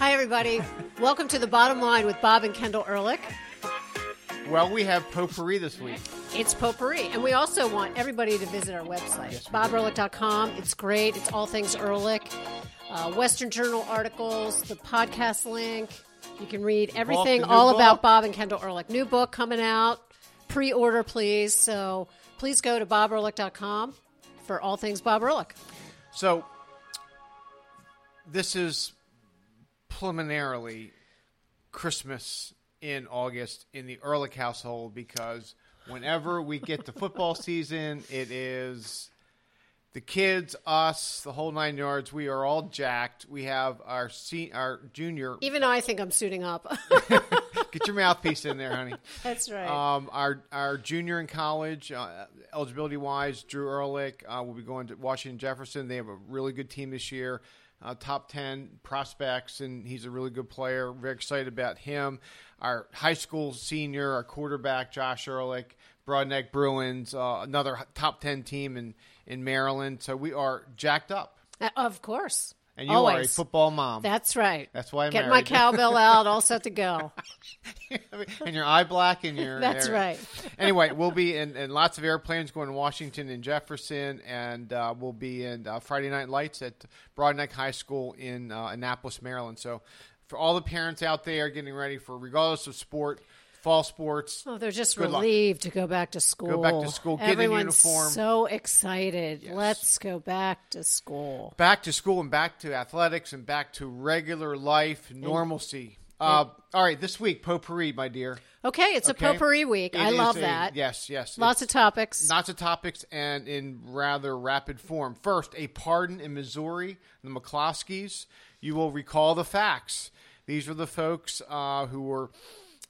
Hi, everybody. Welcome to the bottom line with Bob and Kendall Ehrlich. Well, we have potpourri this week. It's potpourri. And we also want everybody to visit our website, Yes, we bobehrlich.com. It's great. It's all things Ehrlich. Uh, Western Journal articles, the podcast link. You can read everything all about. Bob and Kendall Ehrlich. New book coming out. Pre order, please. So please go to bobehrlich.com for all things Bob Ehrlich. So, this is preliminarily Christmas in August in the Ehrlich household because whenever we get to football season, it is the kids, us, the whole nine yards. We are all jacked. We have our se- our junior. Even I think I'm suiting up. Get your mouthpiece in there, honey. That's right. Um, our our junior in college, uh, eligibility wise, Drew Ehrlich uh, will be going to Washington Jefferson. They have a really good team this year, uh, top ten prospects, and he's a really good player. Very excited about him. Our high school senior, our quarterback Josh Ehrlich, Broadneck Bruins, uh, another top ten team in in Maryland. So we are jacked up, Uh, of course. And you are a Always. football mom. That's right. That's why I Get my married cowbell out, all set to go. and your eye black and your That's hair. right. anyway, we'll be in, in lots of airplanes going to Washington and Jefferson, and uh, we'll be in uh, Friday Night Lights at Broadneck High School in uh, Annapolis, Maryland. So, for all the parents out there getting ready for, regardless of sport, fall sports, Oh, they're just Good luck. relieved to go back to school. Go back to school, get in Everyone's uniform. so excited. Yes. Let's go back to school. back to school and back to athletics and back to regular life, normalcy. Uh, all right, this week, potpourri, my dear. Okay, it's Okay? a potpourri week. It I love a- that. Yes, yes. Lots of topics. Lots of topics and in rather rapid form. First, a pardon in Missouri, the McCloskeys. You will recall the facts. These were the folks uh, who were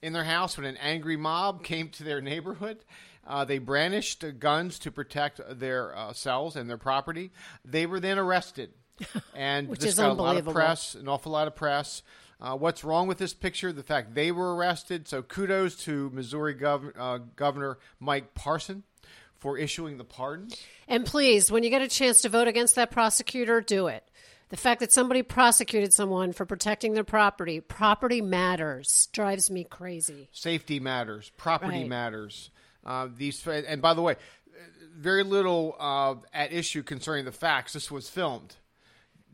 in their house when an angry mob came to their neighborhood. Uh, they brandished guns to protect their uh, selves and their property. They were then arrested, and Which this is got a lot of press, an awful lot of press. Uh, what's wrong with this picture? The fact they were arrested. So kudos to Missouri Gov- uh, Governor Mike Parson for issuing the pardon. and please, when you get a chance to vote against that prosecutor, do it. The fact that somebody prosecuted someone for protecting their property, property matters, drives me crazy. Safety matters. Property Right. matters. Uh, these and by the way, very little uh, at issue concerning the facts. This was filmed.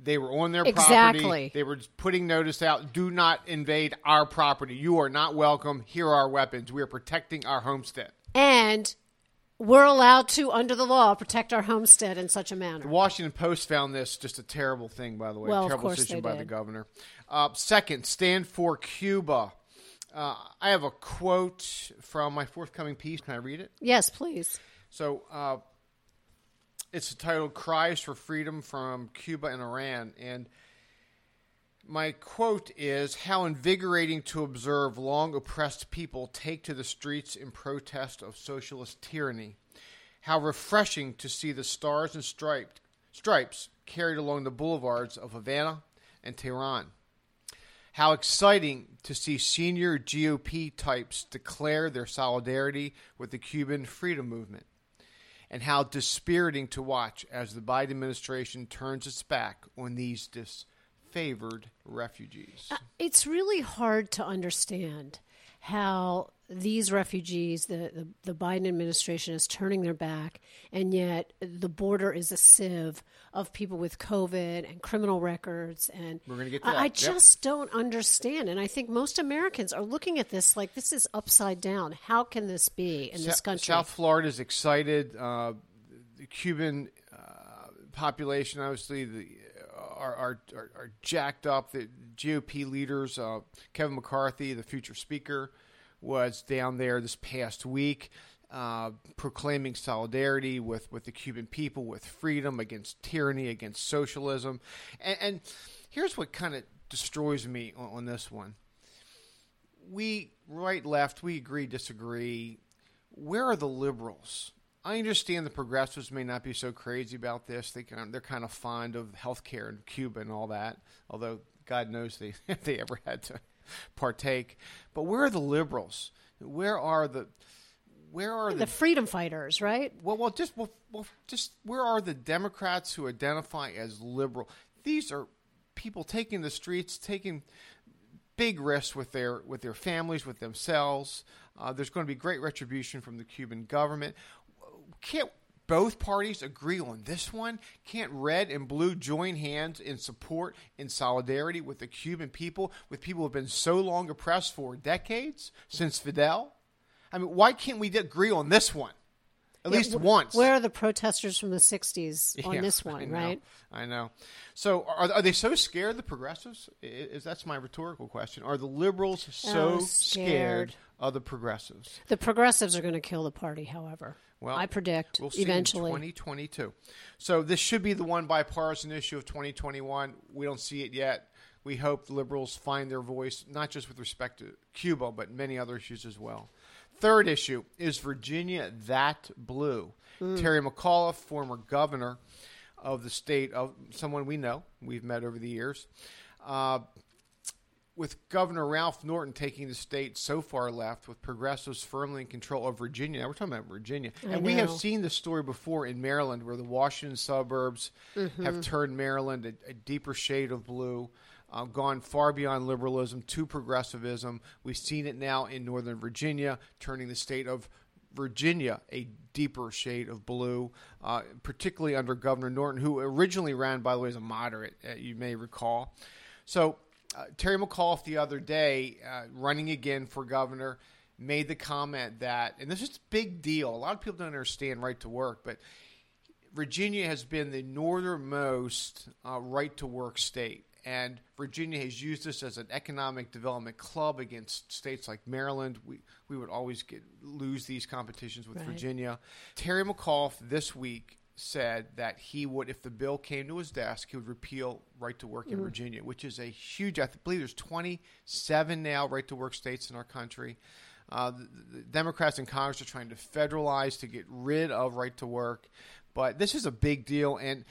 They were on their Exactly. property. They were putting notice out: "Do not invade our property. You are not welcome. Here are our weapons. We are protecting our homestead." And we're allowed to, under the law, protect our homestead in such a manner. The Washington Post found this just a terrible thing, by the way. Well, of terrible course decision by the governor. Uh, second, stand for Cuba. Uh, I have a quote from my forthcoming piece. Can I read it? Yes, please. So uh, it's titled "Cries for Freedom from Cuba and Iran," and my quote is How invigorating to observe long oppressed people take to the streets in protest of socialist tyranny. How refreshing to see the stars and striped, stripes carried along the boulevards of Havana and Tehran. How exciting to see senior GOP types declare their solidarity with the Cuban freedom movement. And how dispiriting to watch as the Biden administration turns its back on these disfavored refugees. It's really hard to understand how these refugees, the, the, the Biden administration is turning their back, and yet the border is a sieve of people with COVID and criminal records. And We're gonna get to I, that. I Yep. just don't understand. And I think most Americans are looking at this like this is upside down. How can this be in this country? South Florida is excited. Uh, the Cuban uh, population, obviously, the, are, are, are, jacked up. The GOP leaders, uh, Kevin McCarthy, the future speaker, was down there this past week. Uh, proclaiming solidarity with, with the Cuban people, with freedom against tyranny, against socialism, and, and here's what kind of destroys me on, on this one: we right left we agree disagree where are the liberals i understand the progressives may not be so crazy about this they kind they're kind of fond of health care in cuba and all that although god knows they if they ever had to partake but where are the liberals where are the where are the freedom fighters, right? well, well, just well, well, just where are the Democrats who identify as liberal? These are people taking the streets, taking big risks with their with their families, with themselves. Uh, there's going to be great retribution from the Cuban government. Can't both parties agree on this one? Can't red and blue join hands in support, in solidarity with the Cuban people, with people who have been so long oppressed for decades since Fidel? I mean, why can't we agree on this one? At Yeah, least once. Where are the protesters from the 60s on Yeah, this I one, know, right? I know. So, are, are they so scared the progressives? I- Is that's my rhetorical question? Are the liberals oh, so Oh, scared. scared. of the progressives? The progressives are going to kill the party, however. Well, I predict We'll see eventually. in 2022. So this should be the one bipartisan issue of 2021. We don't see it yet. We hope the liberals find their voice, not just with respect to Cuba, but many other issues as well. Third issue is Virginia that blue? Hmm. Terry McAuliffe, former governor of the state of someone we know, we've met over the years. Uh, with Governor Ralph Northam taking the state so far left, with progressives firmly in control of Virginia. Now we're talking about Virginia, I and we have seen this story before in Maryland, where the Washington suburbs Mm-hmm. have turned Maryland a, a deeper shade of blue, uh, gone far beyond liberalism to progressivism. We've seen it now in Northern Virginia, turning the state of Virginia a deeper shade of blue, uh, particularly under Governor Northam, who originally ran, by the way, as a moderate, uh, you may recall. So uh, Terry McAuliffe the other day, uh, running again for governor, made the comment that, and this is a big deal. A lot of people don't understand right to work, but Virginia has been the northernmost uh, right to work state. And Virginia has used this as an economic development club against states like Maryland. We, we would always get, lose these competitions with Right. Virginia. Terry McAuliffe this week said that he would, if the bill came to his desk, he would repeal right to work in Virginia, which is a huge. I believe there's 27 now right to work states in our country. Uh, the, the Democrats in Congress are trying to federalize to get rid of right to work, but this is a big deal. And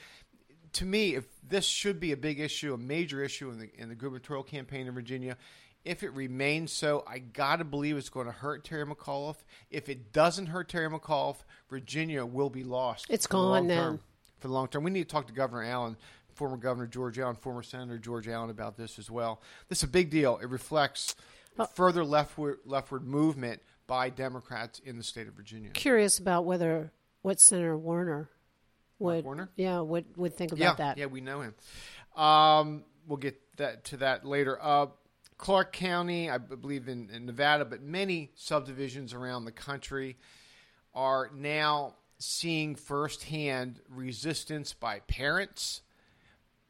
to me, if this should be a big issue, a major issue in the in the gubernatorial campaign in Virginia, if it remains so, I got to believe it's going to hurt Terry McAuliffe. If it doesn't hurt Terry McAuliffe, Virginia will be lost. It's gone then. term. For the long term, we need to talk to Governor Allen, former Governor George Allen, former Senator George Allen about this as well. This is a big deal. It reflects further leftward leftward movement by Democrats in the state of Virginia. Curious about whether what Senator Warner would, Warner? yeah, would would think about yeah, that. Yeah, we know him. Um, we'll get that to that later. Uh, Clark County, I believe in, in Nevada, but many subdivisions around the country are now seeing firsthand resistance by parents,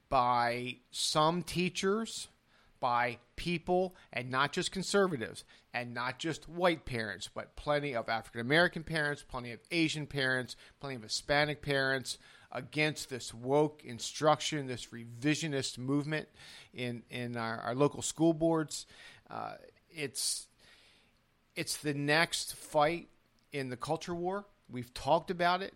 by some teachers, by people, and not just conservatives, and not just white parents, but plenty of African American parents, plenty of Asian parents, plenty of Hispanic parents against this woke instruction, this revisionist movement in in our, our local school boards. Uh, it's it's the next fight in the culture war. We've talked about it.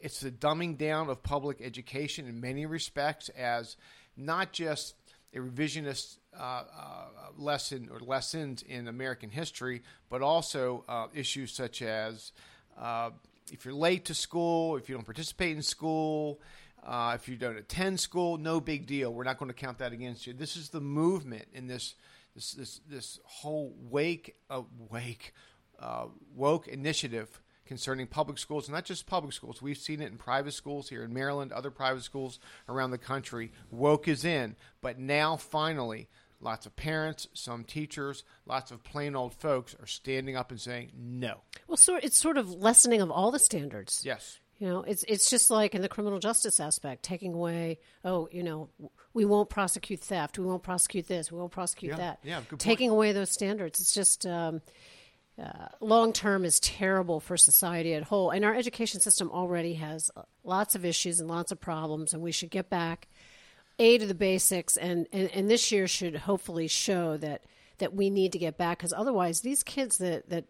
It's the dumbing down of public education in many respects as not just a revisionist uh, uh, lesson or lessons in American history, but also uh, issues such as uh, if you're late to school, if you don't participate in school, uh, if you don't attend school, no big deal. We're not going to count that against you. This is the movement in this this this this whole wake of wake uh, woke initiative concerning public schools, not just public schools. We've seen it in private schools here in Maryland, other private schools around the country. Woke is in, but now finally, lots of parents, some teachers, lots of plain old folks are standing up and saying no. Well, sort it's sort of lessening of all the standards. Yes. You know, it's it's just like in the criminal justice aspect, taking away. Oh, you know, we won't prosecute theft. We won't prosecute this. We won't prosecute Yeah, that. yeah, good point. taking away those standards. It's just um, uh, long term is terrible for society at whole. And our education system already has lots of issues and lots of problems. And we should get back a to the basics. And and, and this year should hopefully show that that we need to get back because otherwise, these kids that that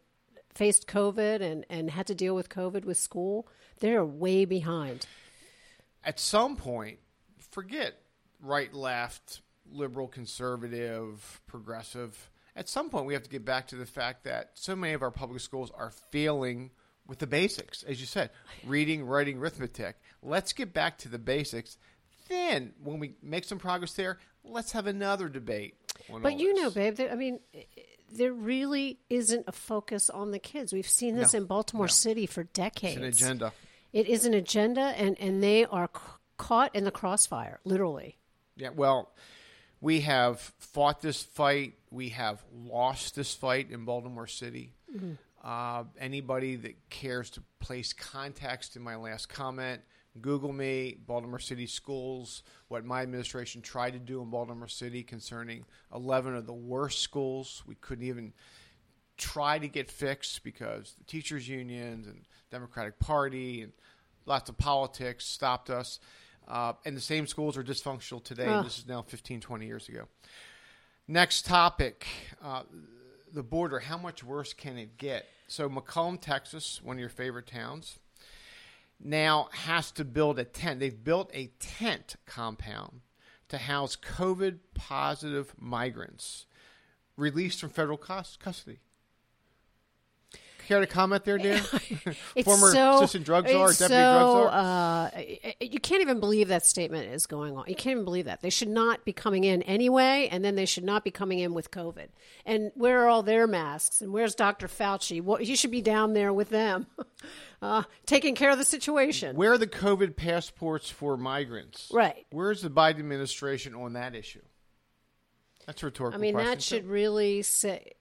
faced COVID and, and had to deal with COVID with school, they're way behind. At some point, forget right, left, liberal, conservative, progressive. At some point, we have to get back to the fact that so many of our public schools are failing with the basics, as you said reading, writing, arithmetic. Let's get back to the basics. Then when we make some progress there, let's have another debate. But you this. know, babe, there, I mean, there really isn't a focus on the kids. We've seen this No, in Baltimore no. City for decades. it's an agenda. It is an agenda, and, and they are c- caught in the crossfire, literally. Yeah, well, we have fought this fight. We have lost this fight in Baltimore City. Uh, anybody that cares to place context in my last comment, Google me, Baltimore City schools, what my administration tried to do in Baltimore City concerning 11 of the worst schools. We couldn't even try to get fixed because the teachers' unions and Democratic Party and lots of politics stopped us. Uh, and the same schools are dysfunctional today. This is now 15, 20 years ago. Next topic uh, the border. How much worse can it get? So, McComb, Texas, one of your favorite towns, now has to build a tent. They've built a tent compound to house COVID positive migrants released from federal cus- custody. Care to comment there, Dan? It's Former so, assistant drug czar, deputy so, drug czar. Uh, you can't even believe that statement is going on. You can't even believe that. They should not be coming in anyway, and then they should not be coming in with COVID. And where are all their masks? And where's Dr. Fauci? What, he should be down there with them, uh, taking care of the situation. Where are the COVID passports for migrants? Right. Where's the Biden administration on that issue? That's a rhetorical I mean, question. that should really say,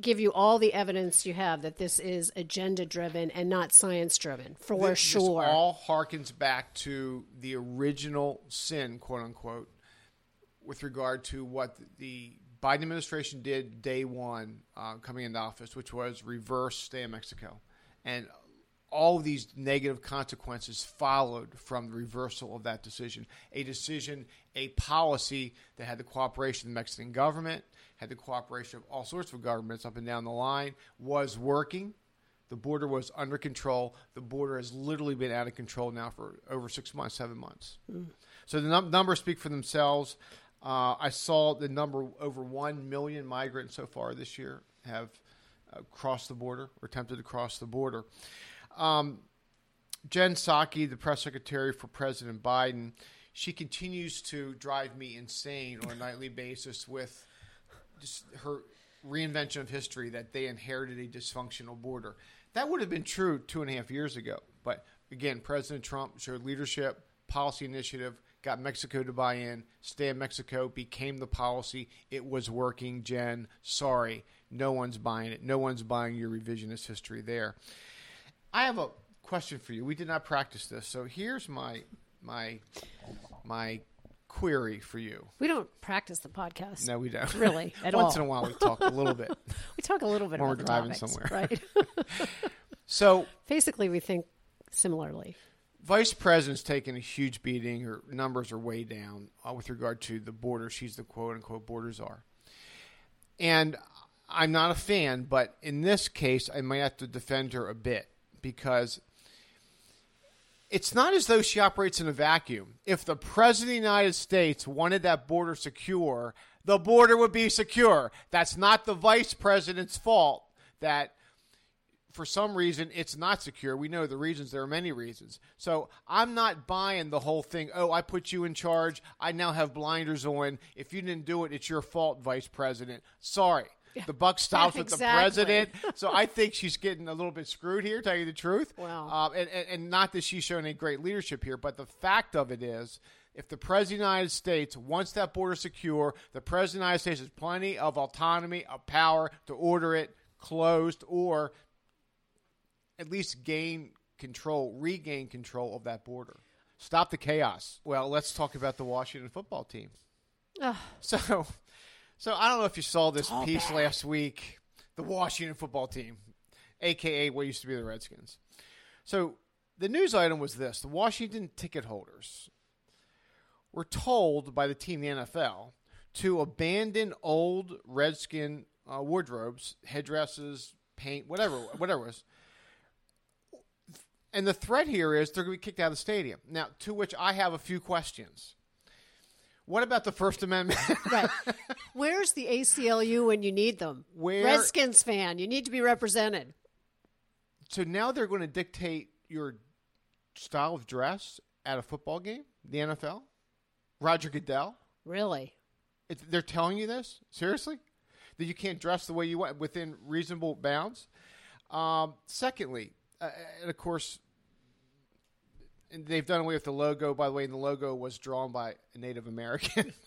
give you all the evidence you have that this is agenda driven and not science driven, for This- sure. This all harkens back to the original sin, quote unquote, with regard to what the Biden administration did day one uh, coming into office, which was reverse stay in Mexico. And all of these negative consequences followed from the reversal of that decision. A decision, a policy that had the cooperation of the Mexican government, had the cooperation of all sorts of governments up and down the line, was working. The border was under control. The border has literally been out of control now for over six months, seven months. So the num- numbers speak for themselves. Uh, I saw the number over 1 million migrants so far this year have uh, crossed the border or attempted to cross the border. Um, Jen Psaki, the press secretary for President Biden, she continues to drive me insane on a nightly basis with just her reinvention of history that they inherited a dysfunctional border. That would have been true two and a half years ago. But again, President Trump showed leadership, policy initiative, got Mexico to buy in, stay in Mexico, became the policy. It was working, Jen. Sorry, no one's buying it. No one's buying your revisionist history there. I have a question for you. We did not practice this, so here's my my my query for you. we don't practice the podcast. No, we don't. Really, at Once all. in a while, we talk a little bit. We talk a little bit When we're driving topics, somewhere. right? So, Basically, we think similarly. Vice President's taking a huge beating. Her numbers are way down uh, with regard to the border. She's the quote unquote border czar. And I'm not a fan, but in this case, I might have to defend her a bit because it's not as though she operates in a vacuum. If the President of the United States wanted that border secure, the border would be secure. That's not the Vice President's fault that for some reason it's not secure. We know the reasons. There are many reasons. So I'm not buying the whole thing. Oh, I put you in charge. I now have blinders on. If you didn't do it, it's your fault, Vice President. Sorry. The buck stops with the president. So I think she's getting a little bit screwed here, tell you the truth. Wow. Um, and, and, and not that she's shown any great leadership here, but the fact of it is, if the President of the United States wants that border secure, the President of the United States has plenty of autonomy, of power to order it closed or at least gain control, regain control of that border. Stop the chaos. Well, let's talk about the Washington football team. So, so I don't know if you saw this all piece bad. last week. The Washington football team, aka what used to be the Redskins. So the news item was this: the Washington ticket holders were told by the team, the NFL, to abandon old Redskin uh, wardrobes, headdresses, paint, whatever, whatever it was. And the threat here is they're going to be kicked out of the stadium. Now, to which I have a few questions. What about the First Amendment? Right. Where's the ACLU when you need them? Where- Redskins fan, you need to be represented. so now they're going to dictate your style of dress at a football game, the NFL? Roger Goodell. Really? They're telling you this seriously that you can't dress the way you want within reasonable bounds. Um, secondly, uh, and of course, and they've done away with the logo. By the way, and the logo was drawn by a Native American.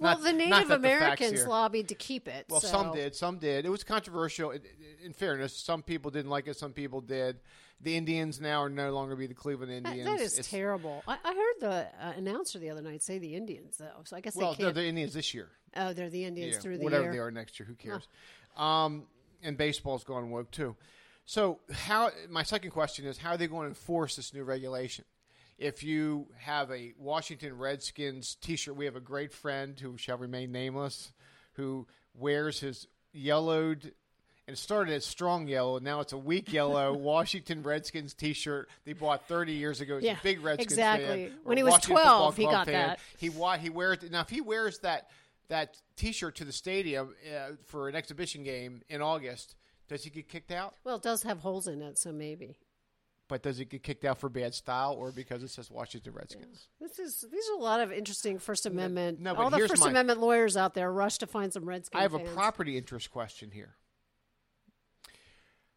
Well, Not- the Native that the Americans lobbied to keep it. Well, so- some did, some did. It was controversial. In- In fairness, some people didn't like it, some people did. The Indians now are no longer be the Cleveland That- Indians. that is It's- terrible. I, I heard the uh, announcer the other night say the Indians, though. So I guess Well, they they're the Indians this year. oh, they're the Indians Yeah, through the year. whatever year. they are next year. Who cares? Um, and baseball's gone woke too. So, how? My second question is: How are they going to enforce this new regulation? If you have a Washington Redskins T-shirt, we have a great friend who shall remain nameless, who wears his yellowed. And started as strong yellow, now it's a weak yellow Washington Redskins T-shirt they bought 30 years ago. He's Yeah, a big Redskins exactly. fan. When he was Washington 12, he got fan. that. He he wears now if he wears that that T-shirt to the stadium uh, for an exhibition game in August, does he get kicked out? Well, it does have holes in it, so maybe. But does he get kicked out for bad style or because it says Washington Redskins? This is these are a lot of interesting First Amendment. no, but all the First my- Amendment lawyers out there rush to find some Redskins. I have a property interest question here.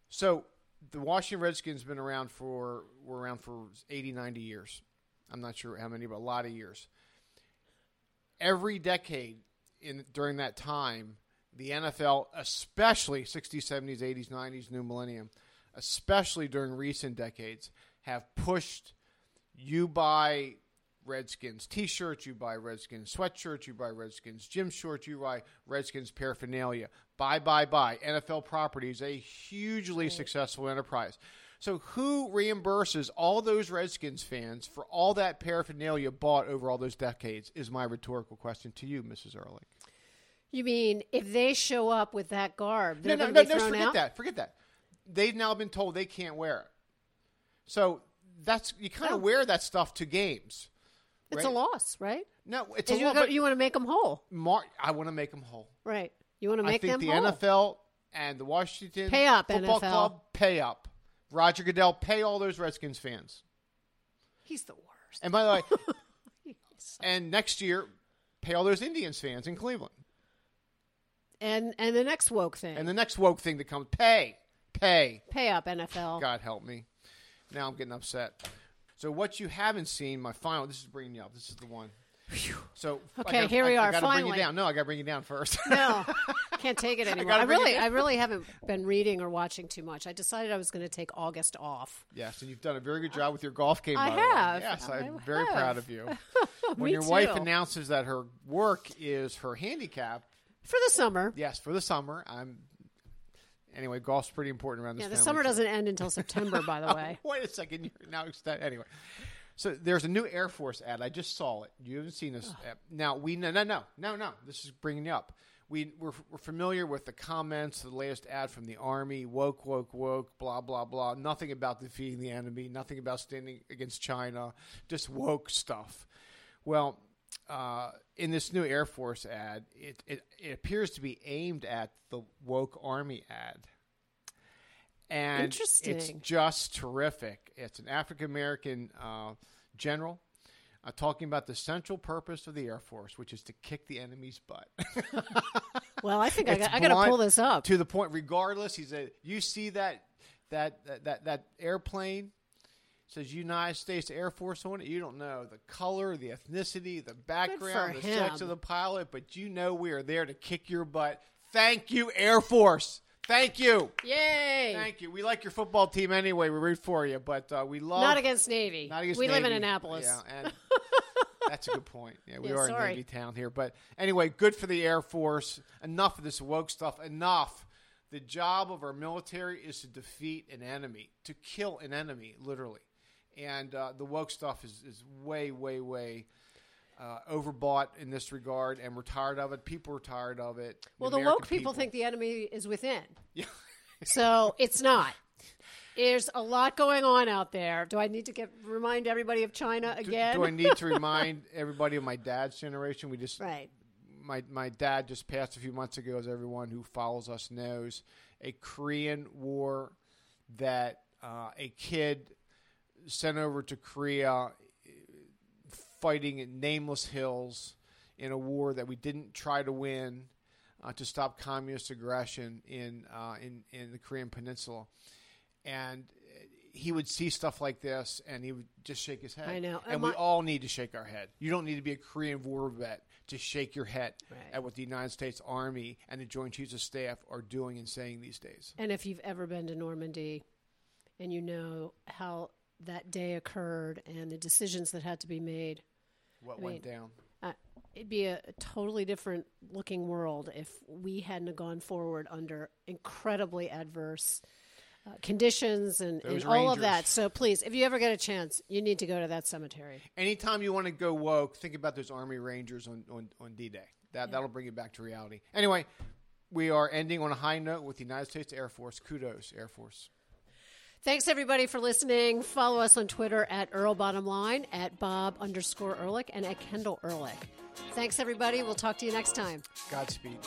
So the Washington Redskins have been around for were around for 80, 90 years. I'm not sure how many, but a lot of years. Every decade in during that time, the NFL, especially 60s, 70s, 80s, 90s, new millennium, especially during recent decades, have pushed you buy Redskins t-shirts, you buy Redskins sweatshirts, you buy Redskins gym shorts, you buy Redskins paraphernalia. Buy, buy, buy. NFL properties, a hugely successful enterprise. So who reimburses all those Redskins fans for all that paraphernalia bought over all those decades is my rhetorical question to you, Mrs. Ehrlich. You mean if they show up with that garb, they're no, no, going no, no, forget out? that. Forget that. They've now been told they can't wear it. So that's you kind of Oh. wear that stuff to games. It's right? a loss, right? No, it's a And you, lot. go- you want to make them whole, Mar- I want to make them whole. right? You want to make them. I think them the whole. NFL and the Washington Pay up, Football NFL. Club pay up. Roger Goodell pay all those Redskins fans. He's the worst. And by the way, and next year pay all those Indians fans in Cleveland. And and the next woke thing, And the next woke thing that comes, pay, pay. pay up NFL. God help me. Now I'm getting upset. So what you haven't seen, my final. This is bringing you up. This is the one. So I Okay, gotta- here we I, I are, gotta bring finally. you down. No, I got to bring you down first. No, can't take it anymore. gotta I, it really. I really haven't been reading or watching too much. I decided I was going to take August off. yes, and you've done a very good job with your golf game. I by the way. have. Yes, I I'm very have. proud of you. when Me your wife too. announces that her work is her handicap, for the summer. yes, for the summer. I'm anyway. Golf's pretty important around this. Yeah, the summer too. doesn't end until September, by the oh, way. Wait a second. You're now extend anyway. So there's a new Air Force ad. I just saw it. You haven't seen this. Ad. Now we no no no no no. This is bringing you up. We we're, we're familiar with the comments, the latest ad from the Army. Woke woke woke. Blah blah blah. Nothing about defeating the enemy. Nothing about standing against China. Just woke stuff. Well. Uh, in this new Air Force ad, it, it, it appears to be aimed at the woke Army ad and Interesting. it's just terrific. It's an African American uh, general uh, talking about the central purpose of the Air Force, which is to kick the enemy's butt. Well, I think I got, I got to pull this up. to the point. Regardless, he said, "You see that that that that, that airplane." Says United States Air Force on it. You don't know the color, the ethnicity, the background, the for sex of the pilot, but you know we are there to kick your butt. Thank you, Air Force. Thank you. Yay! Thank you. We like your football team anyway. We root for you, but uh, we love Not against Navy. not against we live in Annapolis. Yeah, and that's a good point. Yeah, we Yeah, are sorry. a Navy town here, but anyway, good for the Air Force. Enough of this woke stuff. Enough. The job of our military is to defeat an enemy, to kill an enemy, literally. And uh, the woke stuff is, is way, way, way uh, overbought in this regard, and we're tired of it. People are tired of it. well, the American woke people, think the enemy is within. Yeah. So it's not. There's a lot going on out there. Do I need to get remind everybody of China Do, again? do I need to remind everybody of my dad's generation? We just right. my my dad just passed a few months ago, as everyone who follows us knows, a Korean War that uh, a kid sent over to Korea fighting in nameless hills in a war that we didn't try to win uh, to stop communist aggression in, uh, in in the Korean Peninsula, and he would see stuff like this and he would just shake his head. I know. and And we my- all need to shake our head. You don't need to be a Korean War vet to shake your head Right. at what the United States Army and the Joint Chiefs of Staff are doing and saying these days. And if you've ever been to Normandy and you know how that day occurred and the decisions that had to be made, What I went mean, down? uh, it'd be a, a totally different looking world if we hadn't gone forward under incredibly adverse uh, conditions and, and all of that. So please, if you ever get a chance, you need to go to that cemetery. Anytime you want to go woke, think about those Army Rangers on, on, on D Day. That, That'll bring you back to reality. Anyway, we are ending on a high note with the United States Air Force. Kudos, Air Force. Thanks everybody for listening. Follow us on Twitter at Earl Bottom Line, at Bob underscore Ehrlich, and at Kendall Ehrlich. Thanks everybody. We'll talk to you next time. Godspeed.